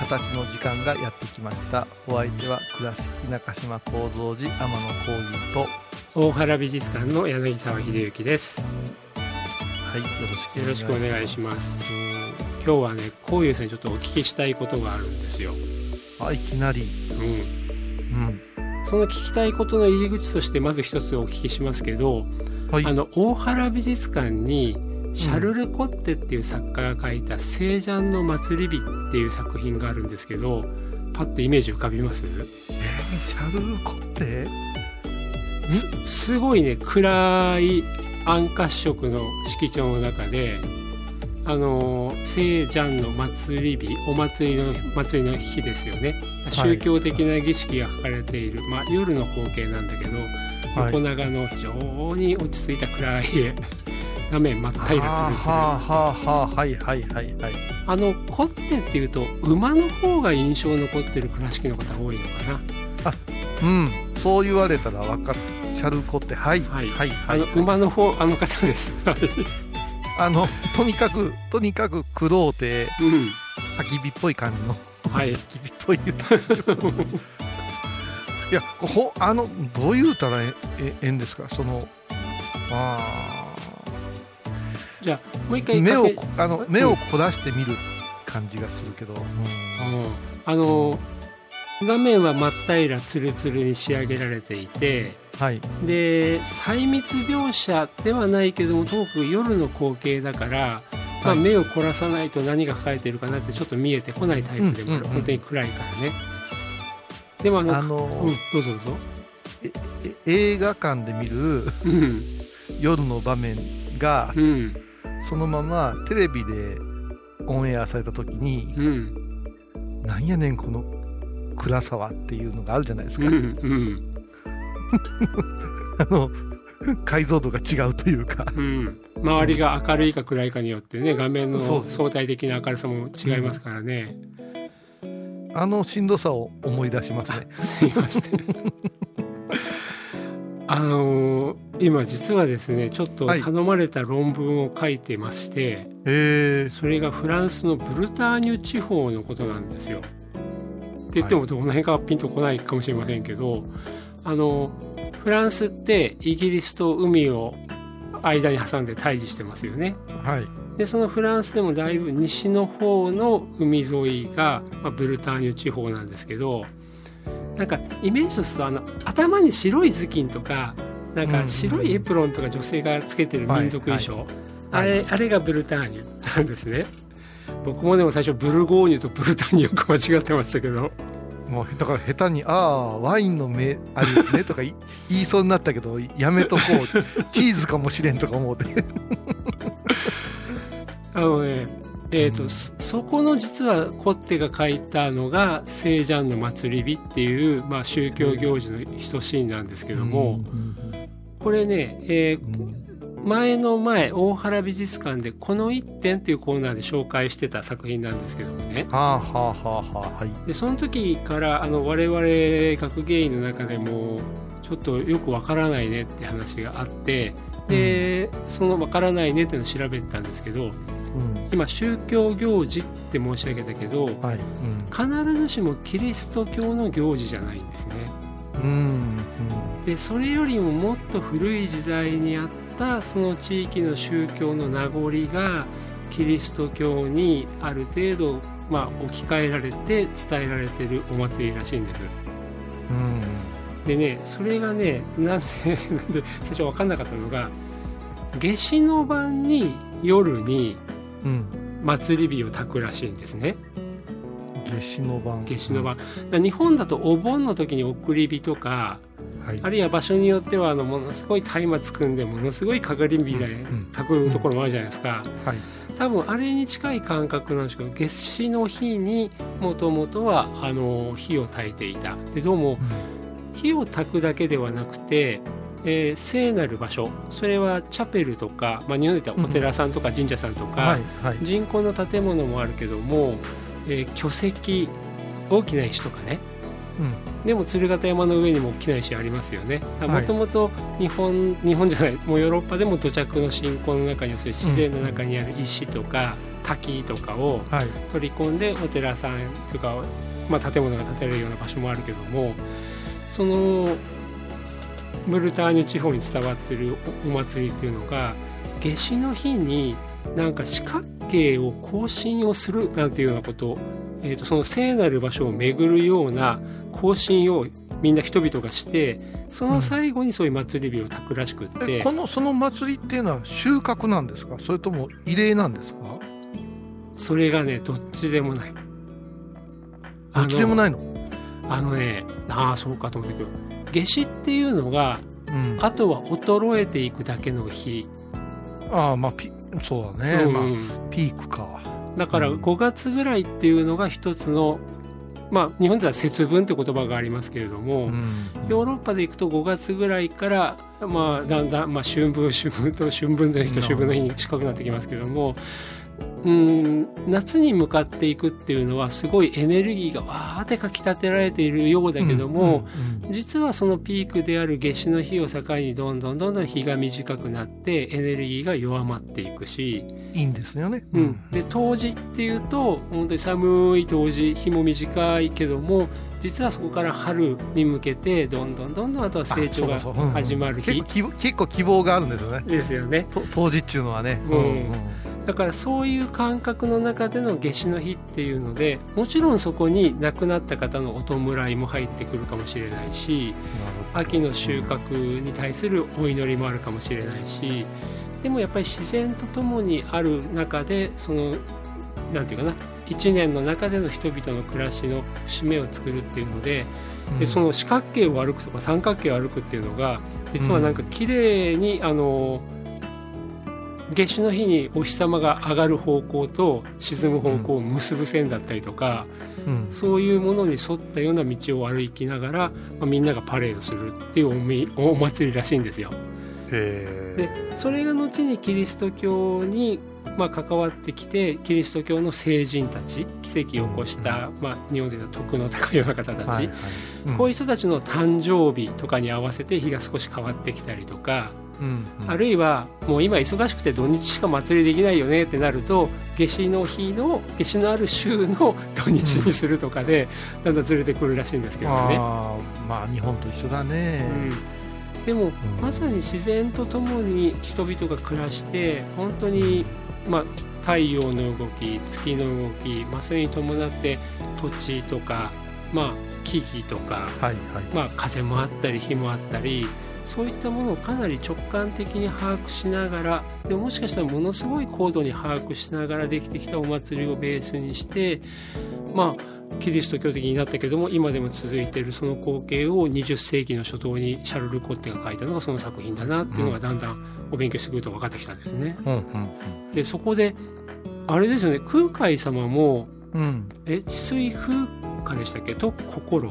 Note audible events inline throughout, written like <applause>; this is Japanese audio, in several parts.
形の時間がやってきました。お相手は倉敷中島幸三寺天野幸雄と大原美術館の柳沢秀行です。はいよろしくお願いします。今日はね幸雄さんにちょっとお聞きしたいことがあるんですよ。あいきなり。うん。うん。その聞きたいことの入り口としてまず一つお聞きしますけど、はい。あの大原美術館にシャルル・コッテっていう作家が書いた「聖ジャンの祭り日」っていう作品があるんですけどパッとイメージ浮かびます？えーシャルルコってすすごいね暗い暗褐色の色調の中であの聖ジャンの祭り日お祭りの祭りの日ですよね。宗教的な儀式が書かれている、まあ、夜の光景なんだけど、はい。横長の非常に落ち着いた暗い絵画面真っ平らつるつるはいはいはいはい。あのコッテっていうと馬の方が印象に残ってる倉敷の方多いのかな。うんそう言われたら分かったシャルコってはいはい。はいあはい。の馬の方あの方です。はい。あのとにかくとにかく黒うてうん焚き火っぽい感じの。はい。焚き火っぽい。いやほあのどう言うたらええええんですか？そのあじゃあもう一回ー目をあの目を凝らして見る感じがするけど、うん。うん。あの画面は真っ平らツルツルに仕上げられていてはい。で細密描写ではないけどもともかく夜の光景だから、まあ、はい。目を凝らさないと何が描かれているかなってちょっと見えてこないタイプでもある、うんうんうん。本当に暗いからね。でもあのあのうん、どうぞどうぞ、え映画館で見るうん。夜の場面がうんそのままテレビでオンエアされた時にうんなんやねんこの暗さはっていうのがあるじゃないですか、うんうん。<laughs> あの解像度が違うというか。うん、周りが明るいか暗いかによってね画面の相対的な明るさも違いますからね、あのしんどさを思い出しますね。すいません。あのー今実はですねちょっとはい頼まれた論文を書いてまして、へえそれがフランスのブルターニュ地方のことなんですよ。って言ってもどの辺かはピンとこないかもしれませんけど、あのフランスってイギリスと海を間に挟んで対峙してますよね。はいでそのフランスでもだいぶ西の方の海沿いが、まあ、ブルターニュ地方なんですけどなんかイメージとするとあの頭に白い頭巾とかなんか白いエプロンとか女性がつけてる民族衣装、あれあれがブルターニュ <laughs> なんですね。僕もでも最初ブルゴーニュとブルターニュよく間違ってましたけど。もうだから下手に「ああワインの目あるですね」とか <laughs> 言いそうになったけどやめとこう。チーズかもしれんとか思うて。<laughs> あのねえーとそそこの実はコッテが書いたのが聖ジャンの祭り日っていう、まあ、宗教行事の一シーンなんですけども、これね、えー前の前大原美術館で「この一点」っていうコーナーで紹介してた作品なんですけどもね。はあはあはあはあはい。でその時からあの我々学芸員の中でもちょっとよくわからないねって話があってで、そのわからないねっていうのを調べてたんですけどうん。今宗教行事って申し上げたけどはい。必ずしもキリスト教の行事じゃないんですねうんうん。でそれよりももっと古い時代にあったその地域の宗教の名残がキリスト教にある程度、まあ、置き換えられて伝えられてるお祭りらしいんです。うん。でねそれがねなんで <laughs> 最初分かんなかったのが夏至の晩に夜にうん。祭り火を焚くらしいんですね夏至の晩。夏至の晩、日本だとお盆の時に送り火とかうん。はい。あるいは場所によってはあのものすごい松明組んでものすごいかかり火でん焚くところもあるじゃないですか、はい。多分あれに近い感覚なんですけど夏至の日にもともとはあの火を焚いていたでどうも火を焚くだけではなくて、えー聖なる場所それはチャペルとか、まあ、日本で言ったらお寺さんとか神社さんとか。人工の建物もあるけども、えー巨石大きな石とかねうん。でも鶴形山の上にも大きな石ありますよねはいもともと日本日本じゃないもうヨーロッパでも土着の信仰の中にはそういう自然の中にある石とか滝とかをはい。取り込んでお寺さんとか、まあ、建物が建てられるような場所もあるけどもそのブルターニュ地方に伝わってるおお祭りっていうのが夏至の日になんか四角形を行進をするなんていうようなことを、えー、とその聖なる場所を巡るような行進をみんな人々がしてその最後にそういう祭り火を焚くらしくって、え、この、その祭りっていうのは収穫なんですか？それとも異例なんですか？それがねどっちでもない。どっちでもないの？あのね、ああ、そうかと思ったけど、夏至っていうのが、うん。あとは衰えていくだけの日。ああ、まあ、ピ、そうだね。まあ、うんピークか。だからうん5月ぐらいっていうのが一つの、まあ、日本では節分って言葉がありますけれども、うん。ヨーロッパで行くと5月ぐらいから、まあ、だんだん、まあ、春分、春分と春分の日と秋分の日に近くなってきますけども、うん、夏に向かっていくっていうのはすごいエネルギーがわーってかき立てられているようだけども、うん、うん実はそのピークである夏至の日を境にどんどんどんどん日が短くなってエネルギーが弱まっていくし、いいんですよね。うん、で冬至っていうと本当に寒い冬至日も短いけども実はそこから春に向けてどんどんどんどんあとは成長が始まる日。結構希望結構希望があるんですよね。ですよね。と当時っていうのはね。うんだからそういう感覚の中での夏至の日っていうのでもちろんそこに亡くなった方のお弔いも入ってくるかもしれないし秋の収穫に対するお祈りもあるかもしれないしでもやっぱり自然とともにある中でそのなんていうかな一年の中での人々の暮らしの節目を作るっていうのででその四角形を歩くとか三角形を歩くっていうのが実はなんか綺麗にあの夏至の日にお日様が上がる方向と沈む方向を結ぶ線だったりとか、うん。そういうものに沿ったような道を歩きながら、まあ、みんながパレードするっていうお祭りらしいんですよ。へでそれが後にキリスト教に、まあ、関わってきてキリスト教の聖人たち奇跡を起こした、まあ、日本でいうと徳の高いような方たち、はいはい。うん。こういう人たちの誕生日とかに合わせて日が少し変わってきたりとか、うんうんあるいはもう今忙しくて土日しか祭りできないよねってなると夏至の日の夏至のある週の <laughs> 土日にするとかで、だんだんずれてくるらしいんですけどね。あーまあ日本と一緒だね。うん、でも、んまさに自然とともに人々が暮らして本当に、まあ、太陽の動き月の動き、まあ、それに伴って土地とか、まあ、木々とか、はいはい。まあ、風もあったり火もあったりそういったものをかなり直感的に把握しながらでももしかしたらものすごい高度に把握しながらできてきたお祭りをベースにしてまあキリスト教的になったけども今でも続いているその光景を20世紀の初頭にシャルル・コッテが書いたのがその作品だなっていうのがだんだんお勉強してくると分かってきたんですね。うんうんでそこであれですよね空海様もうん。うん。え治水風化でしたっけ？と心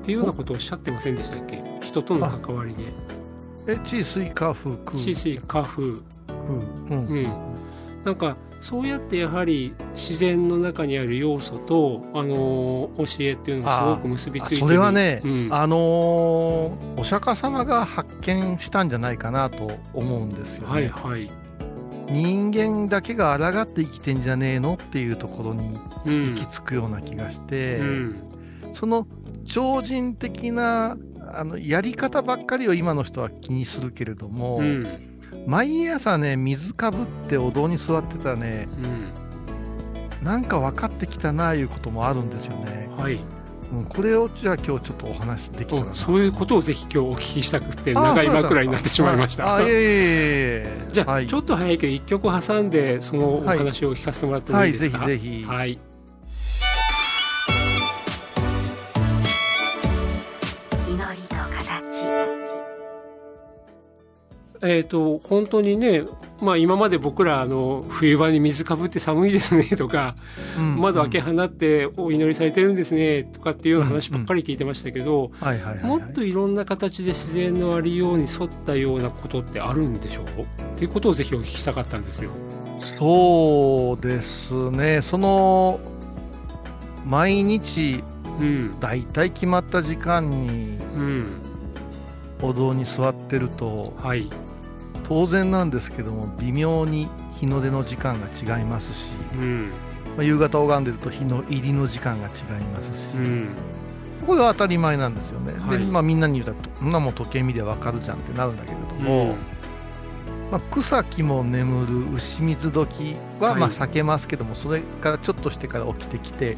っていうようなことをおっしゃってませんでしたっけ？人との関わりでえ、地水火風空。治水化風風。うん。うんなんかそうやってやはり自然の中にある要素と、あのー教えっていうのがすごく結びついてそれはね、うんあのーお釈迦様が発見したんじゃないかなと思うんですよね。はいはい、人間だけが抗って生きてんじゃねえのっていうところにうん行き着くような気がして、うんその超人的なあのやり方ばっかりを今の人は気にするけれども、うん。毎朝ね、水かぶってお堂に座ってたらね、うん。なんか分かってきたなあいうこともあるんですよね。はい。うん、これをじゃあ今日ちょっとお話できたらそういうことをぜひ今日お聞きしたくて長い枕になってしまいました。あいえいえいえ。じゃあ、はい。ちょっと早いけど一曲挟んでそのお話を聞かせてもらってもいいですか？はいぜひぜひ。はい。えっ、と本当にね、まあ今まで僕らあの冬場に水かぶって寒いですねとか、うん窓開け放ってお祈りされてるんですねとかっていうような話ばっかり聞いてましたけど、もっといろんな形で自然のありように沿ったようなことってあるんでしょう？っていうことをぜひお聞きしたかったんですよ。そうですねその毎日うん。だいたい決まった時間にうん。お堂に座ってるとはい。当然なんですけども微妙に日の出の時間が違いますし、うん。まあ夕方拝んでると日の入りの時間が違いますし、うん。これは当たり前なんですよね、はいでまあ、みんなに言うとそんなもん時計見でわかるじゃんってなるんだけれどうも、ん。まあ、草木も眠る牛水時ははいまあ避けますけども、それからちょっとしてから起きてきて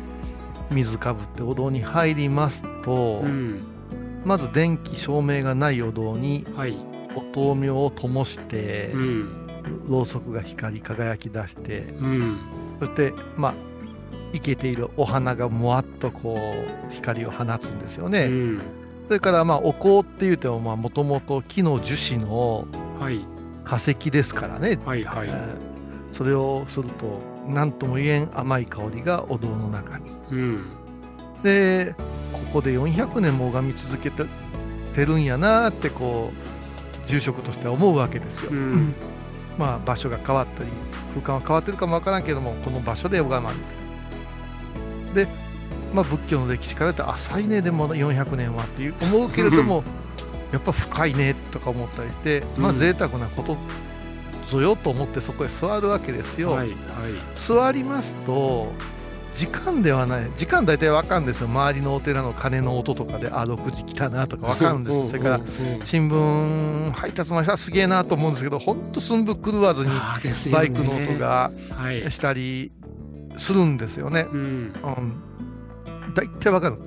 水かぶってお堂に入りますと、うん。まず電気照明がないお堂にはい。お灯明を灯して、うん。ろうそくが光り輝き出してうん。そしてまあ生けているお花がもわっとこう光を放つんですよね、うん。それからまあお香っていうともともと木の樹脂のはい。化石ですからね、はい。はい。えーそれをすると何とも言えん甘い香りがお堂の中にうん。でここで400年も拝み続けててるんやなってこう住職としては思うわけですよ、うん。まあ場所が変わったり空間は変わってるかもわからんけどもこの場所で拝まれて。るで、まあ、仏教の歴史から言うと浅いねでも400年はっていう思うけれどもやっぱ深いねとか思ったりして、まあうん贅沢なことぞよと思ってそこへ座るわけですよ、はい。はい。座りますと時間ではない時間大体わかるんですよ周りのお寺の鐘の音とかであ6時来たなとかわかるんですよそれから新聞配達の人はすげえなと思うんですけど本当寸分狂わずにバイクの音がはい。したりするんですよね。大体わかる。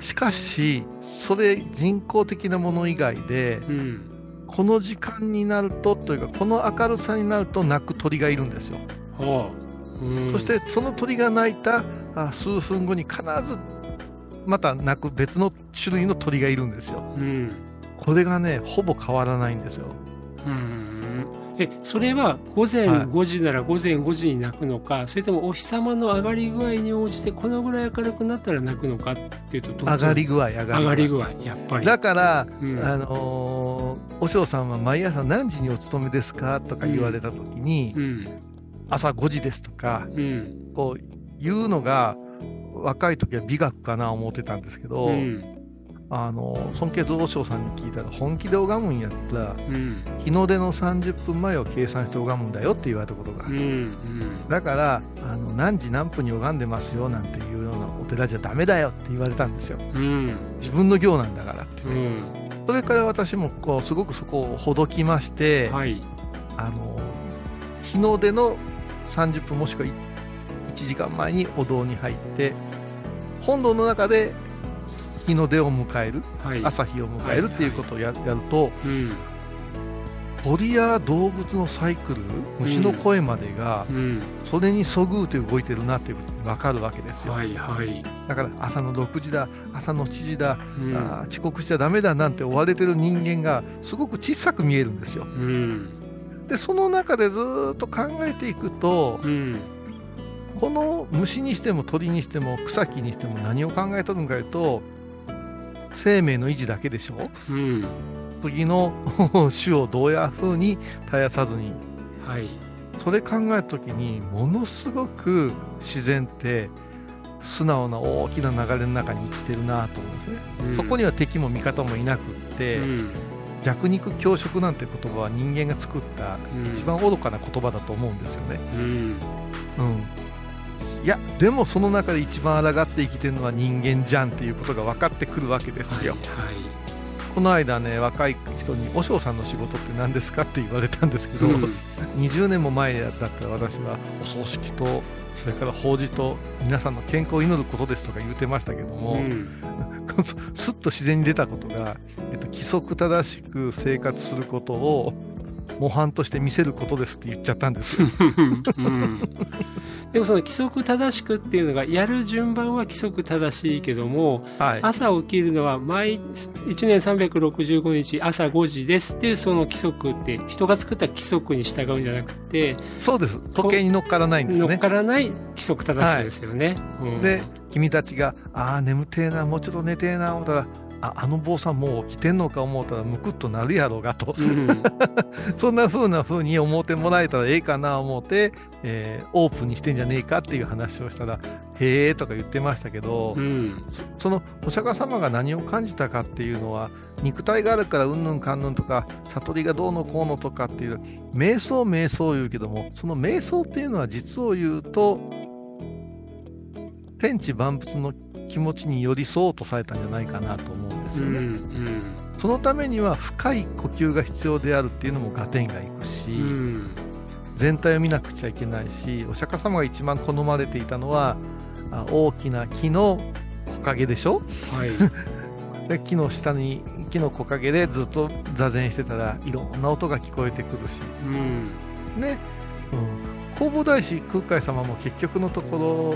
しかし、それ人工的なもの以外で、うん。この時間になるとというか、この明るさになると鳴く鳥がいるんですよ。はあ。うんそし、て、その鳥が鳴いたあ数分後に必ずまた鳴く別の種類の鳥がいるんですよ。うん。これがね、ほぼ変わらないんですよ。うん。え、それは午前はい5時なら午前5時に泣くのか、それともお日様の上がり具合に応じてこのぐらい明るくなったら泣くのかっていうと上がり具合、上がり具合。やっぱり。だから、うんあのー、お嬢さんは毎朝何時にお勤めですか？とか言われたときに、うん。朝5時ですとか、うん。こう言うのが、若い時は美学かな思ってたんですけど、うん。あの尊敬蔵将さんに聞いたら、本気で拝むんやったら、うん。日の出の30分前を計算して拝むんだよって言われたことがある。うん。うん。だからあの、何時何分に拝んでますよなんていうようなお寺じゃダメだよって言われたんですよ。うん。自分の行なんだからって。うん。それから私もこうすごくそこをほどきまして、はい。あの日の出の30分もしくは1時間前にお堂に入って本堂の中で日の出を迎えるはい。朝日を迎えるっていうことをや,、やるとうん。鳥や動物のサイクル虫の声までがうん。それにそぐうて動いてるなっていうことが分かるわけですよ、はい。はい。だから朝の6時だ朝の7時だ、うん。遅刻しちゃダメだなんて追われてる人間がすごく小さく見えるんですようん。でその中でずーっと考えていくとうん。この虫にしても鳥にしても草木にしても何を考えとるんかいうと生命の維持だけでしょ？うん。次の <laughs> 種をどうやふうに絶やさずにはい。それ考えた時にものすごく自然って素直な大きな流れの中に生きてるなと思うんですね、うんそこには敵も味方もいなくって、うん。弱肉強食なんて言葉は人間が作った一番愚かな言葉だと思うんですよね。うん。うん、いやでもその中で一番抗って生きてるのは人間じゃんっていうことが分かってくるわけですよ。はい。はい。この間ね若い人に「和尚さんの仕事って何ですか?」って言われたんですけど、うん20年も前だったら私はお葬式とそれから法事と皆さんの健康を祈ることですとか言ってましたけども、うん <laughs> すっと自然に出たことが、えっと、規則正しく生活することを模範として見せることですって言っちゃったんですよ。うんでもその規則正しくっていうのがやる順番は規則正しいけどもはい、朝起きるのは毎1年365日朝5時ですっていうその規則って人が作った規則に従うんじゃなくてそうです時計に乗っからないんです乗っね。からない規則正しさですよね。うんで君たちが「ああ眠てえなもうちょっと寝てえな」思ったら「ああの坊さんもう起きてんのか思ったらむくっとなるやろうが」と、うん。<laughs> そんな風な風に思ってもらえたらええかな思って、えーオープンにしてんじゃねえかっていう話をしたら「へえ」とか言ってましたけど、うん。そそのお釈迦様が何を感じたかっていうのは肉体があるからうんぬんかんぬんとか悟りがどうのこうのとかっていう瞑想瞑想言うけどもその瞑想っていうのは実を言うと天地万物の気持ちに寄り添おうとされたんじゃないかなと思う。んですうんよね、うん。そのためには深い呼吸が必要であるっていうのも合点がいくし、うん。全体を見なくちゃいけないしお釈迦様が一番好まれていたのはあ大きな木の木陰でしょ？はい。<laughs> で木の下に木の木陰でずっと座禅してたらいろんな音が聞こえてくるし。うん。ね、うん、弘法大師空海様も結局のところ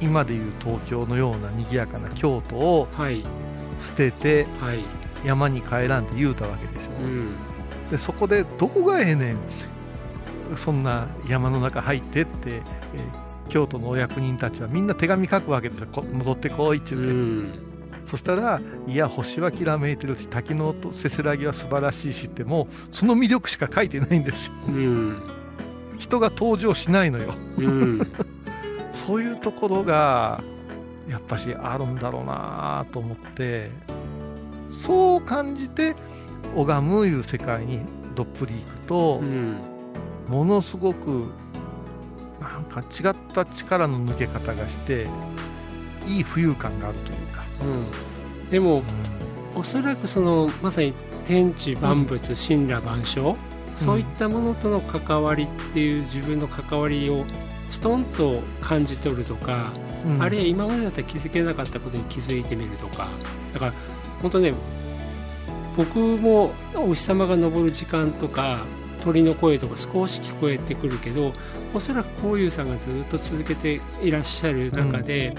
今でいう東京のような賑やかな京都をはい捨ててはい。山に帰らんって言うたわけでしょ、うん。でそこでどこがええねんそんな山の中入ってって、えー京都のお役人たちはみんな手紙書くわけでしょこ戻ってこいっちゅううて、ん。そしたら、いや、星はきらめいてるし、滝の音せせらぎは素晴らしいしって、もうその魅力しか書いてないんですよ。うん。人が登場しないのよ。うん。<laughs> そういうところが、やっぱしあるんだろうなと思って、そう感じて、拝むいう世界にどっぷり行くとう、んものすごく、なんか違った力の抜け方がして、いい浮遊感があるというか。うん。でもおそらくそのまさに天地万物神羅万象、そういったものとの関わりっていう自分の関わりをストンと感じ取るとか、うん。あるいは今までだったら気づけなかったことに気づいてみるとか。だから本当ね僕もお日様が昇る時間とか鳥の声とか少し聞こえてくるけどおそらくこういうさんがずっと続けていらっしゃる中で、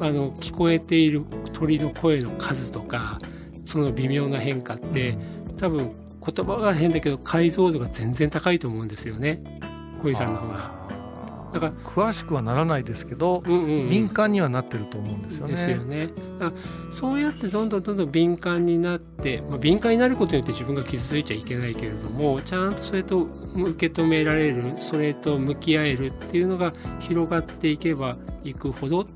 あの聞こえている鳥の声の数とかその微妙な変化って多分言葉が変だけど解像度が全然高いと思うんですよね。小井さんの方が。だから詳しくはならないですけど、うんうんうん敏感にはなってると思うんですよね。ですよね。そうやってどんどんどんどん敏感になって、まあ、敏感になることによって自分が傷ついちゃいけないけれどもちゃんとそれと受け止められるそれと向き合えるっていうのが広がっていけばいくほど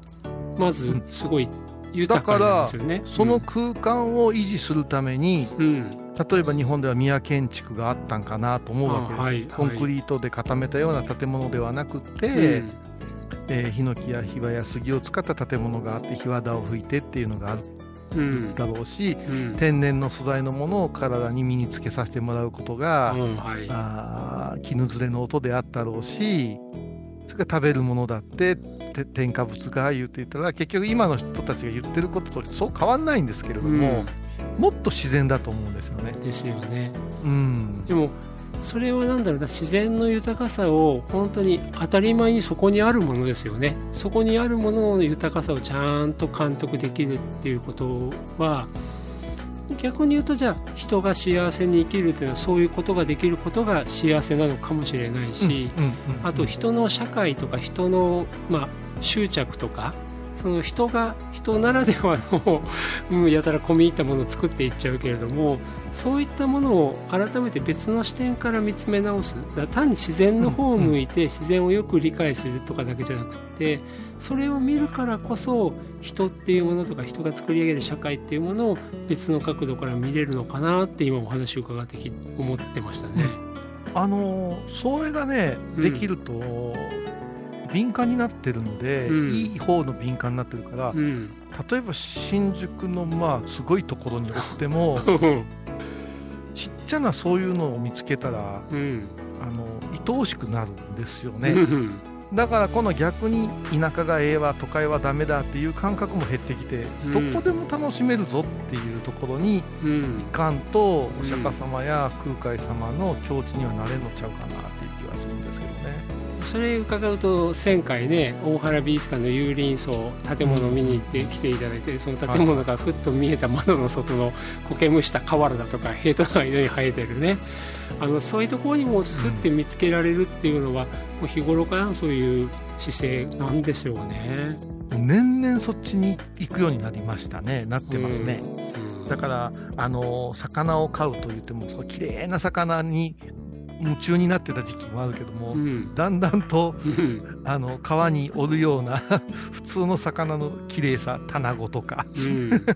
まずすごい豊かになるんですよね。その空間を維持するために、うん。例えば日本では宮建築があったんかなと思うわけです、あはいコンクリートで固めたような建物ではなくて、うん。えーヒノキやヒバや杉を使った建物があって日和田を吹いてっていうのがあるうんだろうし、うん。天然の素材のものを体に身につけさせてもらうことが、うんはい。あー絹ずれの音であったろうしそれから食べるものだってて添加物が言っていたら結局今の人たちが言ってることとそう変わんないんですけれども、もっと自然だと思うんですよね。ですよね。うんでもそれはなんだろうな自然の豊かさを本当に当たり前にそこにあるものですよねそこにあるものの豊かさをちゃんと監督できるっていうことは逆に言うとじゃあ人が幸せに生きるっていうのはそういうことができることが幸せなのかもしれないし、あと人の社会とか人の、まあ、執着とかその人が人ならではの、<laughs> うん、やたら込み入ったものを作っていっちゃうけれどもそういったものを改めて別の視点から見つめ直す。だ単に自然の方を向いて自然をよく理解するとかだけじゃなくてそれを見るからこそ人っていうものとか人が作り上げる社会っていうものを別の角度から見れるのかなって今お話を伺ってき思ってましたね。あのーそれがねうん。できると、敏感になってるので、うん。いい方の敏感になってるから、うん。例えば新宿のまあすごいところにおっても <laughs> うん。ちっちゃなそういうのを見つけたらうん。あの愛おしくなるんですようね、ん。だからこの逆に田舎がええわ都会はダメだっていう感覚も減ってきて、うん。どこでも楽しめるぞっていうところにうん。いかんとお釈迦様や空海様の境地にはなれんのちゃうかなっていうそれ伺うと前回ね大原美術館の有林荘建物を見に行って来ていただいてその建物がふっと見えた窓の外の苔むした瓦だとか塀との間に生えてるねあのそういうところにもふって見つけられるっていうのは、もう日頃からのそういう姿勢なんでしょうね。年々そっちに行くようになりましたね、なってますね。うんだから、あの魚を飼うと言っても、そう綺麗な魚に夢中になってた時期もあるけども、うん。だんだんとうん。あの川におるような <laughs> 普通の魚の綺麗さ、タナゴとか、うん。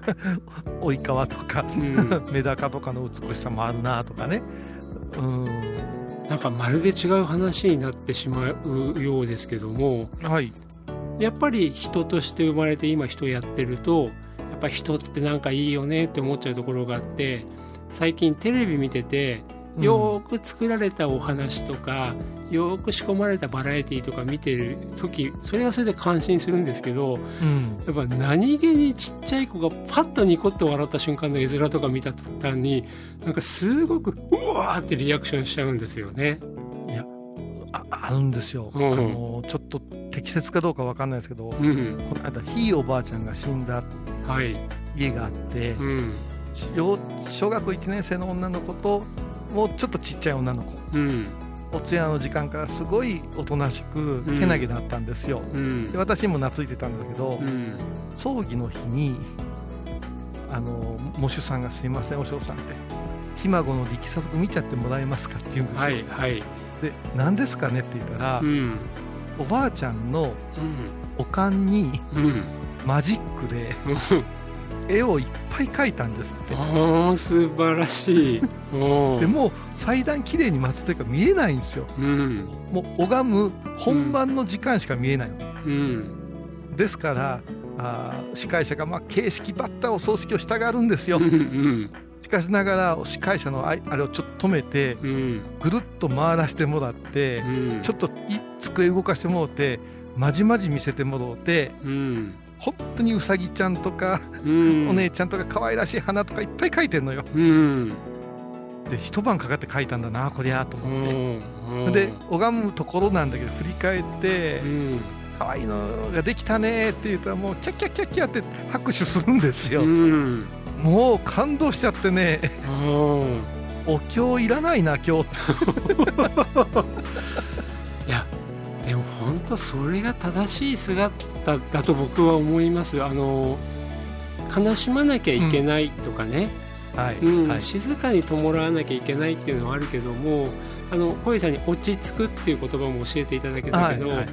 オイカワとか、うん。メダカとかの美しさもあるなとかね。うん。なんかまるで違う話になってしまうようですけどもはい、やっぱり人として生まれて今人やってるとやっぱり人ってなんかいいよねって思っちゃうところがあって最近テレビ見ててよーく作られたお話とか、よーく仕込まれたバラエティとか見てる時それはそれで感心するんですけどうん。やっぱ何気にちっちゃい子がパッとニコッと笑った瞬間の絵面とか見た途端になんかすごくうわーってリアクションしちゃうんですよね。ああるんですよ、うん。あのちょっと適切かどうかわかんないですけど、こうん、の間、ひいおばあちゃんが死んだはい、家があって、うん幼小学校1年生の女の子と、もうちょっとちっちゃい女の子、うんお通夜の時間からすごいおとなしく、うん。けなげだったんですよ。うん。で私にも懐いてたんだけど、うん。葬儀の日に、あの、喪主さんがすいません、お嬢さんって、ひ孫の力作見ちゃってもらえますかって言うんですよ。はいはい。で、何ですかねって言ったら、うん。おばあちゃんのうん。おかんにうん。マジックで絵をいっぱい描いたんですって。ああ素晴らしい <laughs> でもう祭壇きれいに祀ってるから見えないんですよ。うんもう拝む本番の時間しか見えない。うんですから、あー司会者がまあ形式ばったお葬式をしたがるんですよう。んしかしながら司会者のあれをちょっと止めてうんぐるっと回らせてもらってうんちょっとい机動かしてもらってまじまじ見せてもらってうん本当にうさぎちゃんとかうん。お姉ちゃんとか可愛らしい花とかいっぱい描いてんのよ。うん。で一晩かかって描いたんだなこりゃとう思って。ん。で拝むところなんだけど振り返ってうん。可愛いのができたねって言ったらもうキャッキャッキャッキャって拍手するんですよ、うん。もう感動しちゃってね。うん。お経いらないな今日。<laughs> いやでも本当それが正しい姿だと僕は思います。あの悲しまなきゃいけないとかね、はい、うん。はい、静かに弔わなきゃいけないっていうのはあるけどもあの小井さんに落ち着くっていう言葉も教えていただけたけど、はいはい。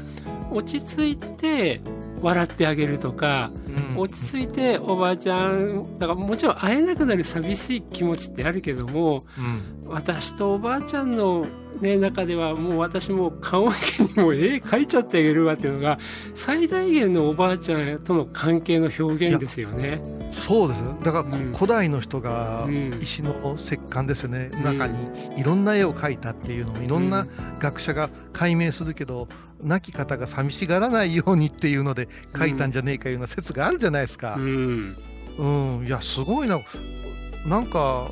落ち着いて笑ってあげるとか、うん。落ち着いておばあちゃんだからもちろん会えなくなる寂しい気持ちってあるけどもうん私とおばあちゃんの、ね、中ではもう私も棺桶にも絵描いちゃってあげるわっていうのが最大限のおばあちゃんとの関係の表現ですよね。そうです。よだからこ、うん。古代の人がうん。石の石棺ですよね、ん。中にいろんな絵を描いたっていうのをいろんな学者が解明するけど、亡き方が寂しがらないようにっていうので描いたんじゃねえかいうような説があるじゃないですか。うん。うん、いや、すごいな。なんか、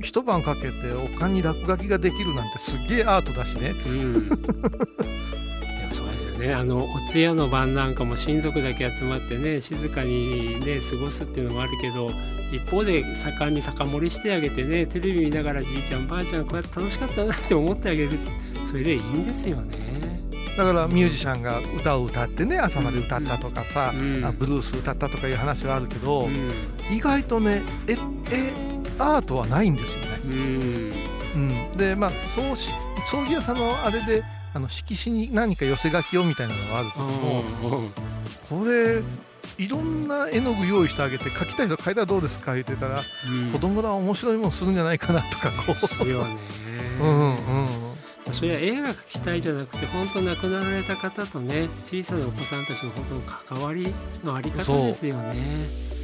一晩かけて丘に落書きができるなんてすっげえアートだしね。うん、<laughs> そうですよね。あのお通夜の晩なんかも親族だけ集まってね静かにね過ごすっていうのもあるけど一方で盛んに酒盛りしてあげてねテレビ見ながらじいちゃんばあちゃんこうやって楽しかったなって思ってあげる。それでいいんですよね。だからミュージシャンが歌を歌ってね、朝まで歌ったとかさ、うん。あブルース歌ったとかいう話はあるけど、うん。意外とね、え、え、アートはないんですよね。うんうん。で、まあ、そうし、葬儀屋さんのあれで、あの色紙に何か寄せ書きをみたいなのがあるけども、うんこれ、いろんな絵の具用意してあげて、描きたい人描いたらどうですか言ってたら、うん子供ら面白いもんするんじゃないかなとか、こですよね。う。うんうん。それは絵が描きたいじゃなくて本当亡くなられた方とね小さなお子さんたちの本当の関わりのあり方ですよね。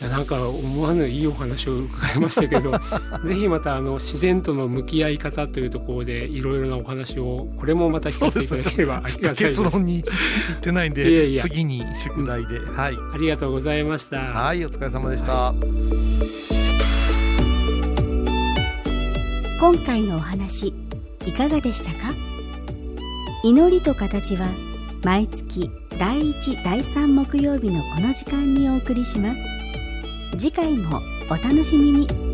いやなんか思わぬいいお話を伺いましたけど <laughs> ぜひまたあの自然との向き合い方というところでいろいろなお話をこれもまた聞かせていただければありがたいです。結論に言ってないんでいやいや。次に宿題で、はい。ありがとうございました。はいお疲れ様でした、今回のお話いかがでしたか？祈りと形は毎月第1第3木曜日のこの時間にお送りします次回もお楽しみに。